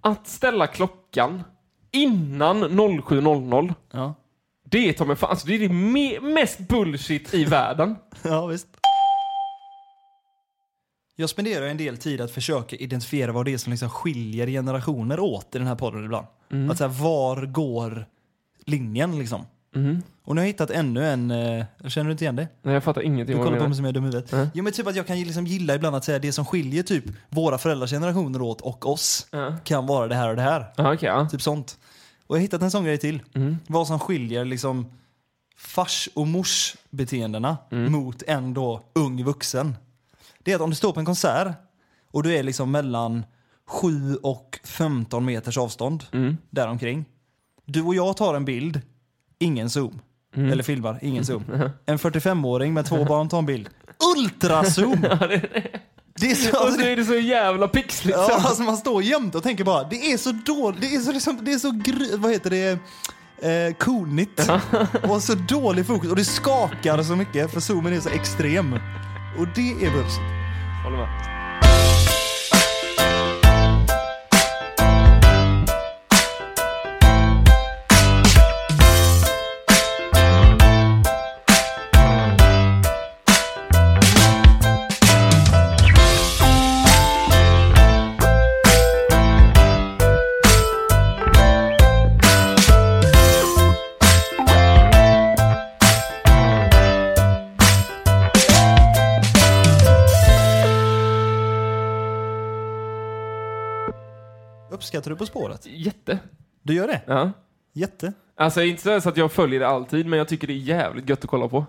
Att ställa klockan innan 07.00 Ja. Det är ta mig fan, alltså det är det me- mest bullshit i världen. <laughs> ja, visst. Jag spenderar en del tid att försöka identifiera vad det är som liksom skiljer generationer åt i den här podden ibland. Att så här, var går linjen liksom? Mhm. Och nu har jag hittat ännu en, eh, känner du inte igen det? Nej, jag fattar ingenting Du kollar på mig som jag är dum i huvudet. Ja. Jo men typ att jag kan liksom gilla ibland att säga det som skiljer typ våra föräldrars generationer åt och oss Ja, kan vara det här och det här. Ja. Typ sånt. Och jag har hittat en sån grej till. Mm. Vad som skiljer liksom fars och mors beteendena Mm. mot en då ung vuxen. Det är att om du står på en konsert och du är liksom mellan 7 och 15 meters avstånd Mm. däromkring. Du och jag tar en bild, ingen zoom. Mm. Eller filmar, ingen zoom. <laughs> En 45-åring med två barn tar en bild. <laughs> Ultrazoom! Det är så, Och så det, är det så jävla pixligt. ja, sen. alltså man står jämte och tänker bara, det är så dåligt, det är så, liksom, det är så gry, vad heter det, eh, konigt. <laughs> och så dålig fokus och det skakar så mycket för zoomen är så extrem. Och det är bullshit. Håller med. Uppskattar du På spåret? Jätte. Du gör det? Ja. Jätte? Alltså inte så att jag följer det alltid, men jag tycker det är jävligt gött att kolla på.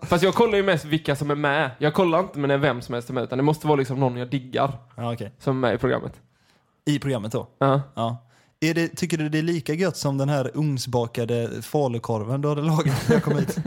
<laughs> Fast jag kollar ju mest vilka som är med. Jag kollar inte med vem som helst är med, utan det måste vara liksom någon jag diggar Ja, okej. som är med i programmet. I programmet då? Ja. Ja. Är det, tycker du det är lika gött som den här ugnsbakade falukorven du hade lagat när jag kom hit?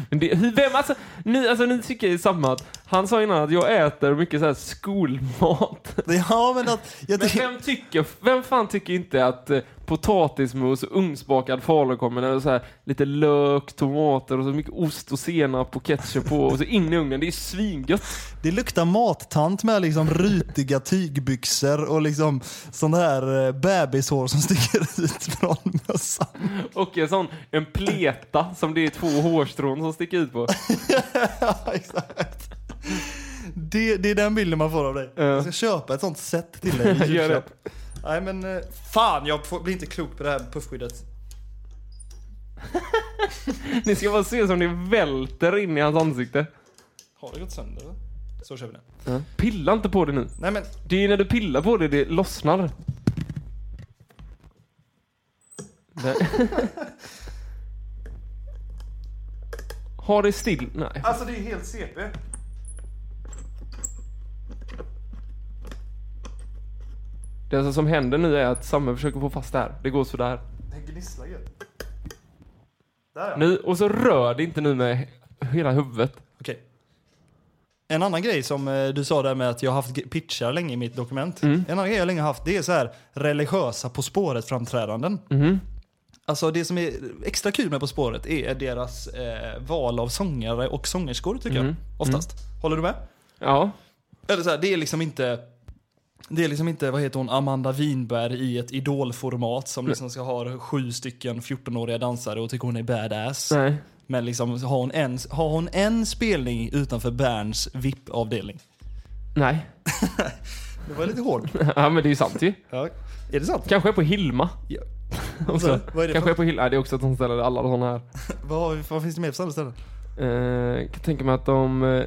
<laughs> Men det, vem, alltså, nu, alltså, nu tycker jag samma att han sa innan att jag äter mycket så här skolmat. ja, men att... Jag Men vem tycker, vem fan tycker inte att eh, potatismos och ugnsbakad falukorv med så här, lite lök, tomater och så mycket ost och senap och ketchup på och så in i ugnen. Det är svingött. det luktar mattant med liksom rutiga tygbyxor och liksom sån här eh, bebishår som sticker <laughs> ut från mössan. Och en sån, en pleta som det är två hårstrån som sticker ut på. <laughs> ja, exakt. Det, det är den bilden man får av dig. Ja. Jag ska köpa ett sånt set till dig i <laughs> julklapp. Nej men, eh, fan jag blir inte klok på det här puffskyddet. Ni ska bara se som det välter in i hans ansikte. Har det gått sönder eller? Så kör vi det. Pilla inte på det nu. Nej men, Det är när du pillar på det, det lossnar. <laughs> Har det still? Nej. alltså det är helt CP. Det som händer nu är att Samme försöker få fast det här. Det går sådär. Det gnisslar gött. Där ja. Nu, och så rör det inte nu med he- hela huvudet. Okej. En annan grej som eh, du sa där med att jag har haft pitchar länge i mitt dokument. Mm. En annan grej jag länge har haft det är så här religiösa På spåret-framträdanden. Mhm. Alltså det som är extra kul med På spåret är deras eh, val av sångare och sångerskor tycker Mm. jag. Oftast. Håller du med? Ja. Eller så här, det är liksom inte det är liksom inte, vad heter hon, Amanda Winberg i ett idolformat som liksom ska ha sju stycken 14-åriga dansare och tycker hon är badass. Nej. Men liksom har hon en, har hon en spelning utanför Berns VIP-avdelning? Nej. <laughs> Det var lite hård. <laughs> ja men det är ju sant ju. Ja. Är det sant? Kanske på Hilma. Ja. <laughs> Också. Vad, är det Kanske är på Hilma. Det är också ett sånt ställe där alla såna här. vad, vad finns det mer för sådana ställen? Eh, kan tänka mig att de... Eh,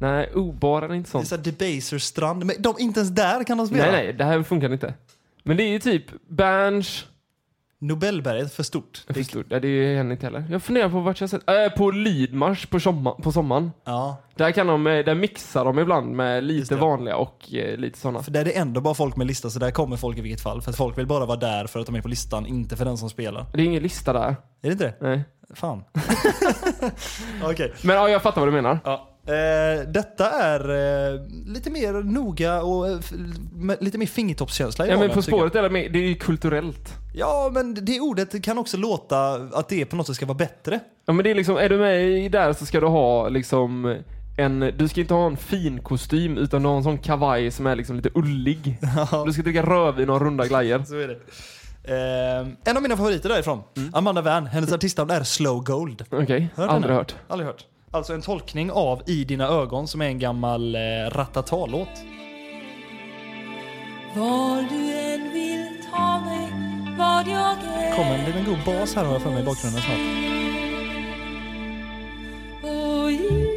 nej, O-baren är inte Det är sånt. såhär Debaser strand, men de, inte ens där kan de spela. Nej, nej, det här funkar inte. Men det är ju typ Berns, Nobelberget för stort. Jag förstod. Ja, det är inte heller. Jag funderar på vart jag sett. Äh, på Lidmarsch på, sommar, på sommaren. Ja, Där, kan de, eh, där mixar de ibland med lite vanliga och eh, lite sådana. för där är det ändå bara folk med lista så där kommer folk i vilket fall. För att folk vill bara vara där för att de är på listan, inte för den som spelar. Det är ingen lista där. Är det inte det? Nej. Fan. <laughs> <laughs> Okej. Men ja, jag fattar vad du menar. Ja. Eh, detta är eh, lite mer noga och eh, f- med lite mer fingertoppskänsla i Ja, men På tycker jag. spåret är det, med, det är ju kulturellt. Ja, men det ordet kan också låta att det på något sätt ska vara bättre. Ja, men det är liksom, är du med i där så ska du ha liksom en, du ska inte ha en fin kostym utan du har en sån kavaj som är liksom lite ullig. <laughs> Du ska dricka rödvin och ha runda glajjor. Så är det. Eh, en av mina favoriter därifrån, Amanda Van, hennes artistnamn är Slow Gold. Okej, Hört aldrig hört. Aldrig hört. Alltså en tolkning av I dina ögon som är en gammal eh, Ratata-låt. Var du än vill ta mig, vad jag än Kommer en liten god bas här har jag för mig i bakgrunden snart. Och i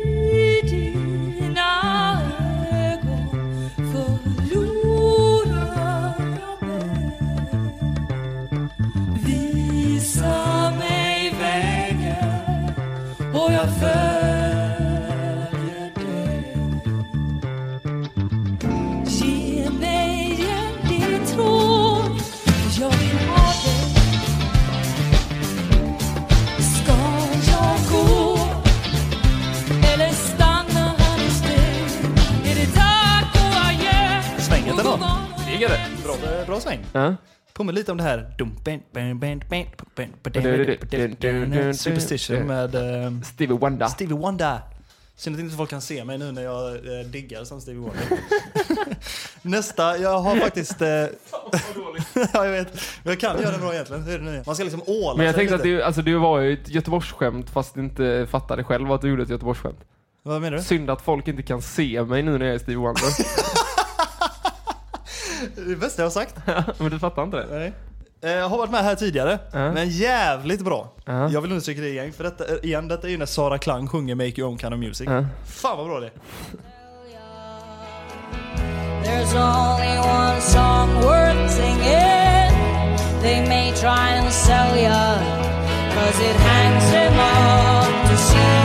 Det. Bra, sväng. Ja. Påminner lite om det här. Du- Superstition med eh, Stevie Wonder. Stevie Wonder. Synd att inte folk kan se mig nu när jag eh, diggar som Stevie Wonder. <laughs> Nästa, jag har faktiskt... Eh, <laughs> ja, jag vet. Men jag kan göra den bra egentligen. Hur är det nu? Man ska liksom åla Men jag sig tänkte att lite. det, alltså, det var ju ett Göteborgsskämt fast du inte fattade själv att du gjorde ett Göteborgsskämt. Vad menar du? Synd att folk inte kan se mig nu när jag är Stevie Wonder. <laughs> Det bästa jag har sagt. <laughs> Men du fattar inte det? Nej. Eh, Jag har varit med här tidigare, Ja. men jävligt bra. Ja. Jag vill understryka det igen, för detta, igen, detta är ju när Sara Klang sjunger Make Your Own Kind of Music. Ja. Fan vad bra det är. There's only one song worth singing. They may try and sell ya, cause it hangs them up to see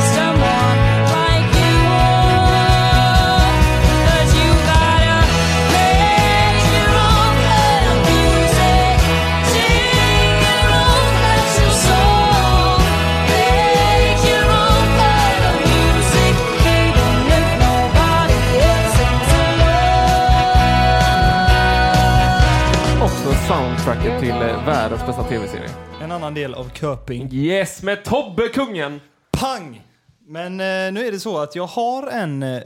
soundtracket till eh, världens bästa tv-serie. En annan del av Köping. Yes, med Tobbe Kungen! Pang! Men eh, nu är det så att jag har en eh,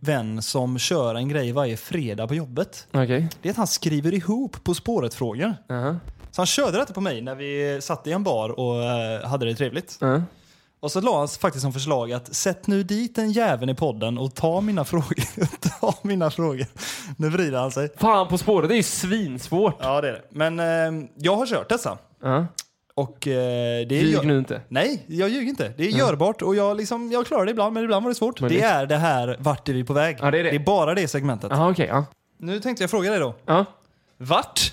vän som kör en grej varje fredag på jobbet. Okej. Det är att han skriver ihop På spåret-frågor. Jaha. Så han körde detta på mig när vi satt i en bar och eh, hade det trevligt. Ja. Och så la han faktiskt som förslag att sätt nu dit en jävel i podden och ta mina frågor. <laughs> ta mina frågor. Nu vrider han sig. Fan, På spåret det är ju svinsvårt. Ja, det är det. Men eh, jag har kört dessa. Ja. Och eh, det är... Ljug gör- nu inte. Nej, jag ljuger inte. Det är görbart och jag, liksom, jag klarar det ibland, men ibland var det svårt. Men det det- är det här, vart är vi på väg? Ja, det är det. det är bara det segmentet. Jaha, okej. ja. Nu tänkte jag fråga dig då. Ja. Vart?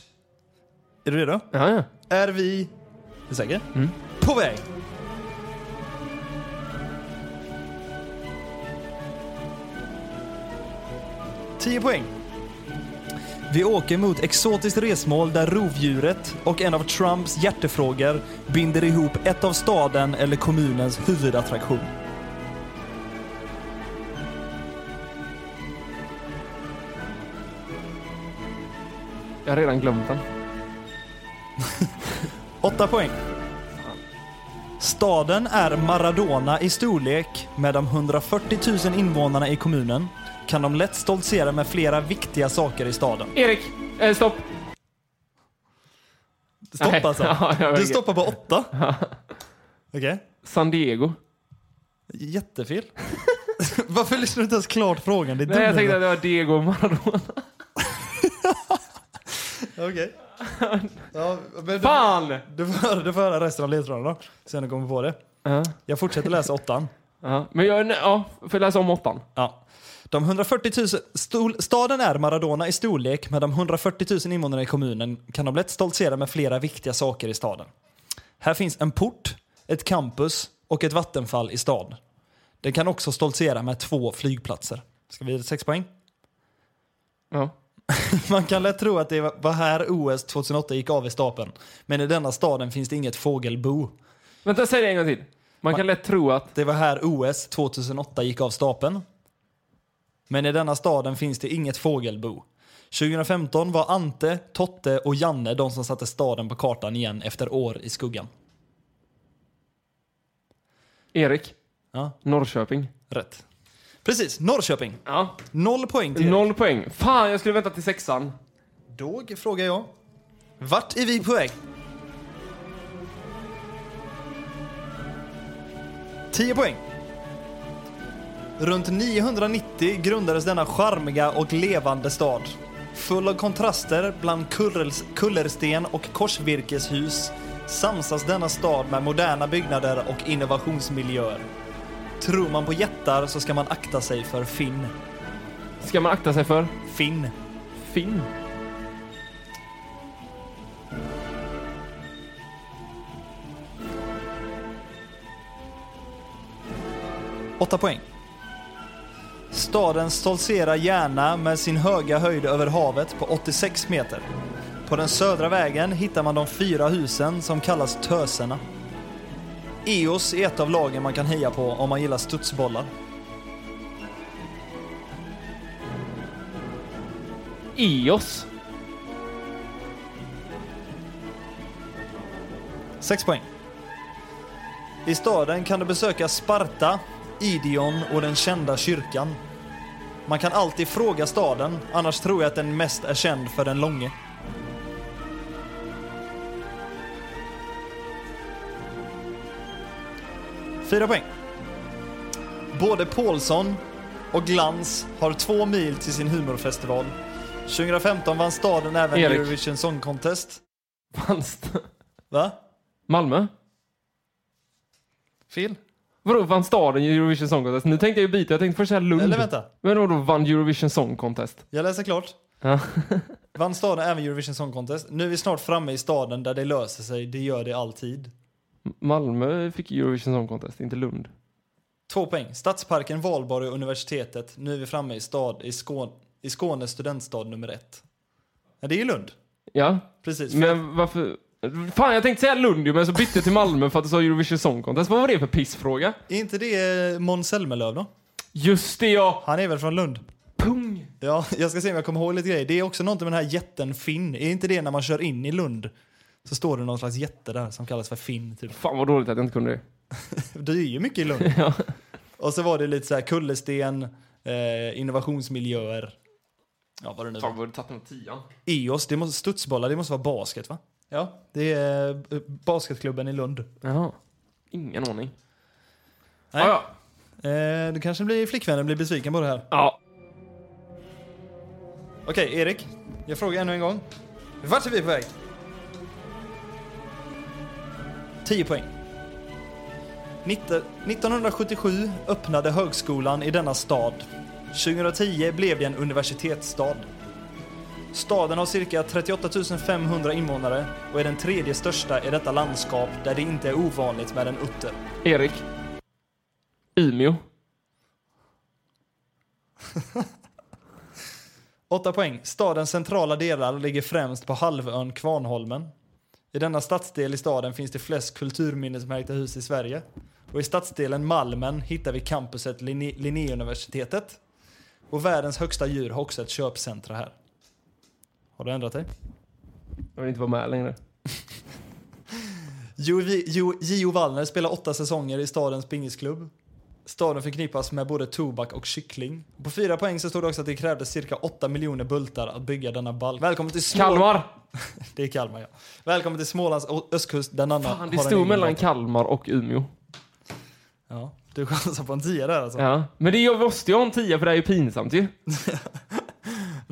Är du redo? Ja, ja. Är vi... Är du säker? Mm. På väg. Tio poäng. Vi åker mot exotiskt resmål där rovdjuret och en av Trumps hjärtefrågor binder ihop ett av staden eller kommunens huvudattraktion. Jag har redan glömt den. <laughs> Åtta poäng. Staden är Maradona i storlek. Med de 140 000 invånarna i kommunen kan de lätt stoltsera med flera viktiga saker i staden. Erik! Eh, stopp! Stopp Nej. alltså. <laughs> Ja, jag Du vet. stoppar på åtta. <laughs> Okej. San Diego. Jättefel. <laughs> Varför lyssnar du inte ens klart frågan? Det är Nej, jag tänkte att det var Diego Maradona. Okej. Ja, men du, Fan! du, får, du får höra resten av ledtrådarna. Sen du kommer på det. Ja. Jag fortsätter läsa åttan. Ja. Men jag, ja, får jag läsa om åttan? Ja. De 140 000, stol, staden är Maradona i storlek, med de 140 000 invånarna i kommunen kan de lätt stoltsera med flera viktiga saker i staden. Här finns en port, ett campus och ett vattenfall i stad. Den kan också stoltsera med två flygplatser. Ska vi ge det sex poäng? Ja. <laughs> Man kan lätt tro att det var här OS 2008 gick av i stapeln. Men i denna staden finns det inget fågelbo. Vänta, säg det en gång till. Man kan lätt tro att... Det var här OS 2008 gick av stapeln. Men i denna staden finns det inget fågelbo. 2015 var Ante, Totte och Janne de som satte staden på kartan igen efter år i skuggan. Erik. Ja, Norrköping. rätt. Precis, Norrköping. Ja. Noll poäng till Erik. Noll poäng. Fan, jag skulle vänta till sexan. Då frågar jag. Vart är vi på väg? 10 poäng. Runt 990 grundades denna charmiga och levande stad. Full av kontraster bland kullersten och korsvirkeshus samsas denna stad med moderna byggnader och innovationsmiljöer. Tror man på jättar så ska man akta sig för Finn. Ska man akta sig för? Finn. Finn. Åtta poäng. Staden stoltserar gärna med sin höga höjd över havet på 86 meter. På den södra vägen hittar man de fyra husen som kallas Töserna. EOS är ett av lagen man kan heja på om man gillar studsbollar. EOS. Sex poäng. I staden kan du besöka Sparta, Idion och den kända kyrkan. Man kan alltid fråga staden, annars tror jag att den mest är känd för den långe. Fyra poäng. Både Paulsson och Glans har två mil till sin humorfestival. 2015 vann staden även Erik. Eurovision Song Contest. Fanns det? Va? Malmö? Fel? Vadå, vann staden Eurovision Song Contest? Nu tänkte jag ju byta, jag tänkte först säga Lund. Eller vänta. Men vadå, vann Eurovision Song Contest? Jag läser klart. Ja. <laughs> Vann staden även Eurovision Song Contest. Nu är vi snart framme i staden där det löser sig. Det gör det alltid. Malmö fick Eurovision Song Contest, inte Lund. Två poäng. Stadsparken, Valborg och universitetet. Nu är vi framme i stad i Skåne, i Skånes studentstad nummer ett. Ja, det är ju Lund. Ja, Precis. men varför? Fan, jag tänkte säga Lund men så bytte jag till Malmö för att du sa Eurovision Song Contest. Vad var det för pissfråga? Är inte det eh, Måns Zelmerlöw då? Just det ja! Han är väl från Lund? Pung! Ja, <laughs> jag ska se om jag kommer ihåg lite grejer. Det är också något med den här jätten Finn. Är inte det när man kör in i Lund? Så står det någon slags jätte där som kallas för Finn. Typ. Fan vad dåligt att jag inte kunde det. <laughs> Det är ju mycket i Lund. <laughs> Ja. Och så var det lite så här kullersten, eh, innovationsmiljöer. Ja, vad det nu var. Fan vad du tagit den tian. EOS, det måste, studsbollar, det måste vara basket va? Ja, det är eh, basketklubben i Lund. Jaha. Ingen aning. Nej. Ja, ja. Eh, du kanske blir flickvännen blir besviken på det här. ja. Okej, Erik. Jag frågar ännu en gång. Vart är vi på väg? 10 poäng. Nitte- 1977 öppnade högskolan i denna stad. 2010 blev det en universitetsstad. Staden har cirka 38 500 invånare och är den tredje största i detta landskap där det inte är ovanligt med en utter. Erik. Umeå. <laughs> 8 poäng. Stadens centrala delar ligger främst på halvön Kvarnholmen. I denna stadsdel i staden finns det flest kulturminnesmärkta hus i Sverige. Och i stadsdelen Malmen hittar vi campuset Linné- Linnéuniversitetet. Och världens högsta djur har också ett köpcentra här. Har du ändrat dig? Jag vill inte vara med längre. Jo- Gio Wallner spelar åtta säsonger i stadens pingisklubb. Staden förknippas med både tobak och kyckling. På fyra poäng så stod det också att det krävdes cirka 8 miljoner bultar att bygga denna balk. Välkommen till Små... Kalmar! <laughs> Det är Kalmar ja. Välkommen till Smålands östkust där Nanna Fan, det stod mellan balk. Kalmar och Umeå. Ja, du chansar på en tia där alltså. Ja. Men det jag måste ju ha en tia för det är ju pinsamt ju. <laughs>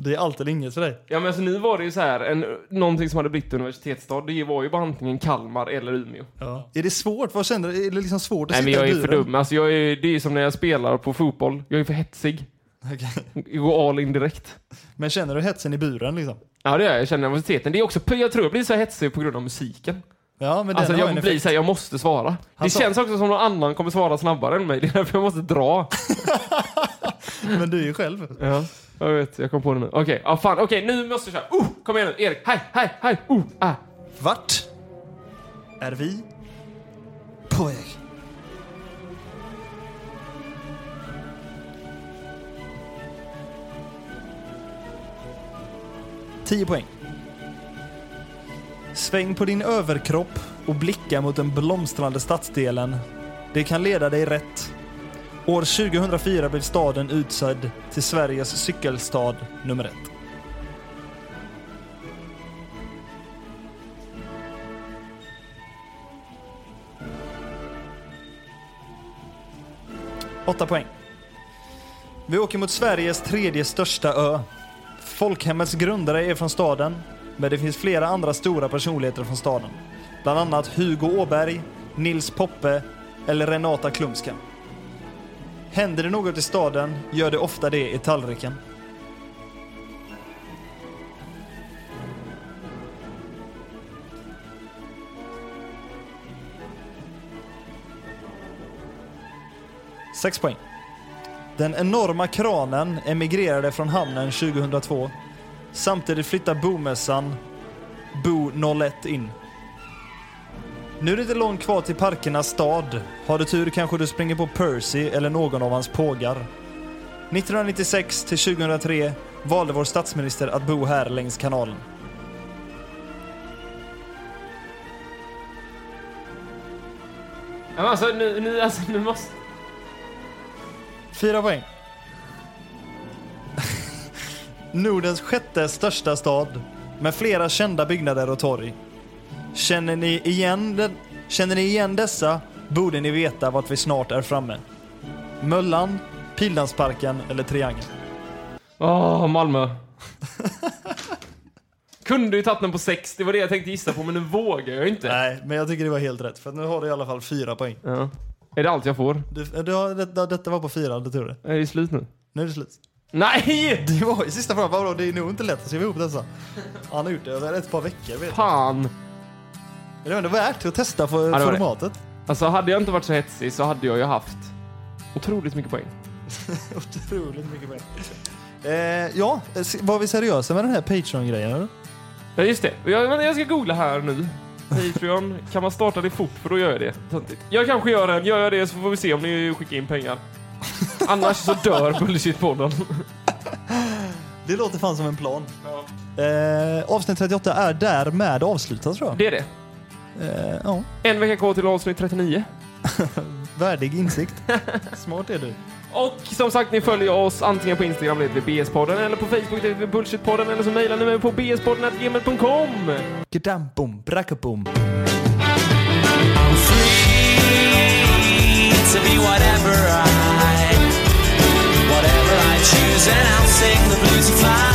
Det är allt eller inget för dig. Ja men så nu var det ju så här, en, någonting som hade blivit universitetsstad, det var ju bara antingen Kalmar eller Umeå. Ja. Är det svårt? Vad känner du? Är det liksom svårt att Nej men sitta jag i är för dum. Alltså jag är, det är som när jag spelar på fotboll, jag är för hetsig. Okej. Gå all in direkt. Men känner du hetsen i buren liksom? Ja, det gör jag. Jag känner nervositeten. Det är också, jag tror jag blir så hetsig på grund av musiken. Ja, men Alltså jag blir effekt. så här, jag måste svara. Han det sa- känns också som någon annan kommer svara snabbare än mig. <laughs> Det är därför jag måste dra. <laughs> <laughs> Men du är ju själv. Ja, jag vet. Jag kom på det nu. Okej, ja fan. Okej, nu måste jag köra. Oh, kom igen nu. Erik, hej, hej, hej. Oh, ah. Vart är vi på väg? Tio poäng. Sväng på din överkropp och blicka mot den blomstrande stadsdelen. Det kan leda dig rätt. År 2004 blev staden utsedd till Sveriges cykelstad nummer ett. Åtta poäng. Vi åker mot Sveriges tredje största ö. Folkhemmets grundare är från staden, men det finns flera andra stora personligheter från staden. Bland annat Hugo Åberg, Nils Poppe eller Renata Klumska. Händer det något i staden gör det ofta det i tallriken. Sex poäng. Den enorma kranen emigrerade från hamnen 2002. Samtidigt flyttar bomässan Bo 01 in. Nu är det inte långt kvar till parkernas stad. Har du tur kanske du springer på Percy eller någon av hans pågar. 1996 till 2003 valde vår statsminister att bo här längs kanalen. Men alltså, nu, nu, alltså, nu måste... Fyra poäng. <laughs> Nordens sjätte största stad med flera kända byggnader och torg. Känner ni igen, den, känner ni igen dessa borde ni veta vart vi snart är framme. Möllan, Pildammsparken eller Triangeln. Åh, Malmö. <laughs> Kunde ju tagit den på sex, det var det jag tänkte gissa på, men nu vågar jag inte. Nej, men jag tycker det var helt rätt för nu har du i alla fall fyra poäng. Ja. Är det allt jag får? Du, du har, det, detta var på fyra, det tror du. Är det slut nu? Nu är det slut. Nej! Det var ju sista frågan, vadå? Det är nog inte lätt att skriva ihop dessa. Han har gjort det över ett par veckor vet jag. Men det var ändå värt att testa för det var det. formatet. Alltså, hade jag inte varit så hetsig så hade jag ju haft otroligt mycket poäng. <laughs> Otroligt mycket poäng. Eh, ja, s- var vi seriösa med den här Patreon-grejen eller? Ja, just det. Jag, men jag ska googla här nu. Patreon, kan man starta det fort? För då gör jag det. Töntigt. Jag kanske gör det. Gör jag det så får vi se om ni skickar in pengar. Annars så dör Bullshit-podden. <laughs> Det låter fan som en plan. Eh, avsnitt 38 är därmed avslutat tror jag. Det är det. Eh, ja, En vecka kvar till avsnitt 39. <laughs> värdig insikt. <laughs> Smart är du. Och som sagt, ni följer oss antingen på Instagram, det heter vi BS-podden, eller på Facebook, det heter vi Bullshit-podden, eller så mejlar ni mig på bspodden.gmail.com. Gedam bom, brackabom. free to be whatever I, whatever I choose, and I'll sing the bluesy fly.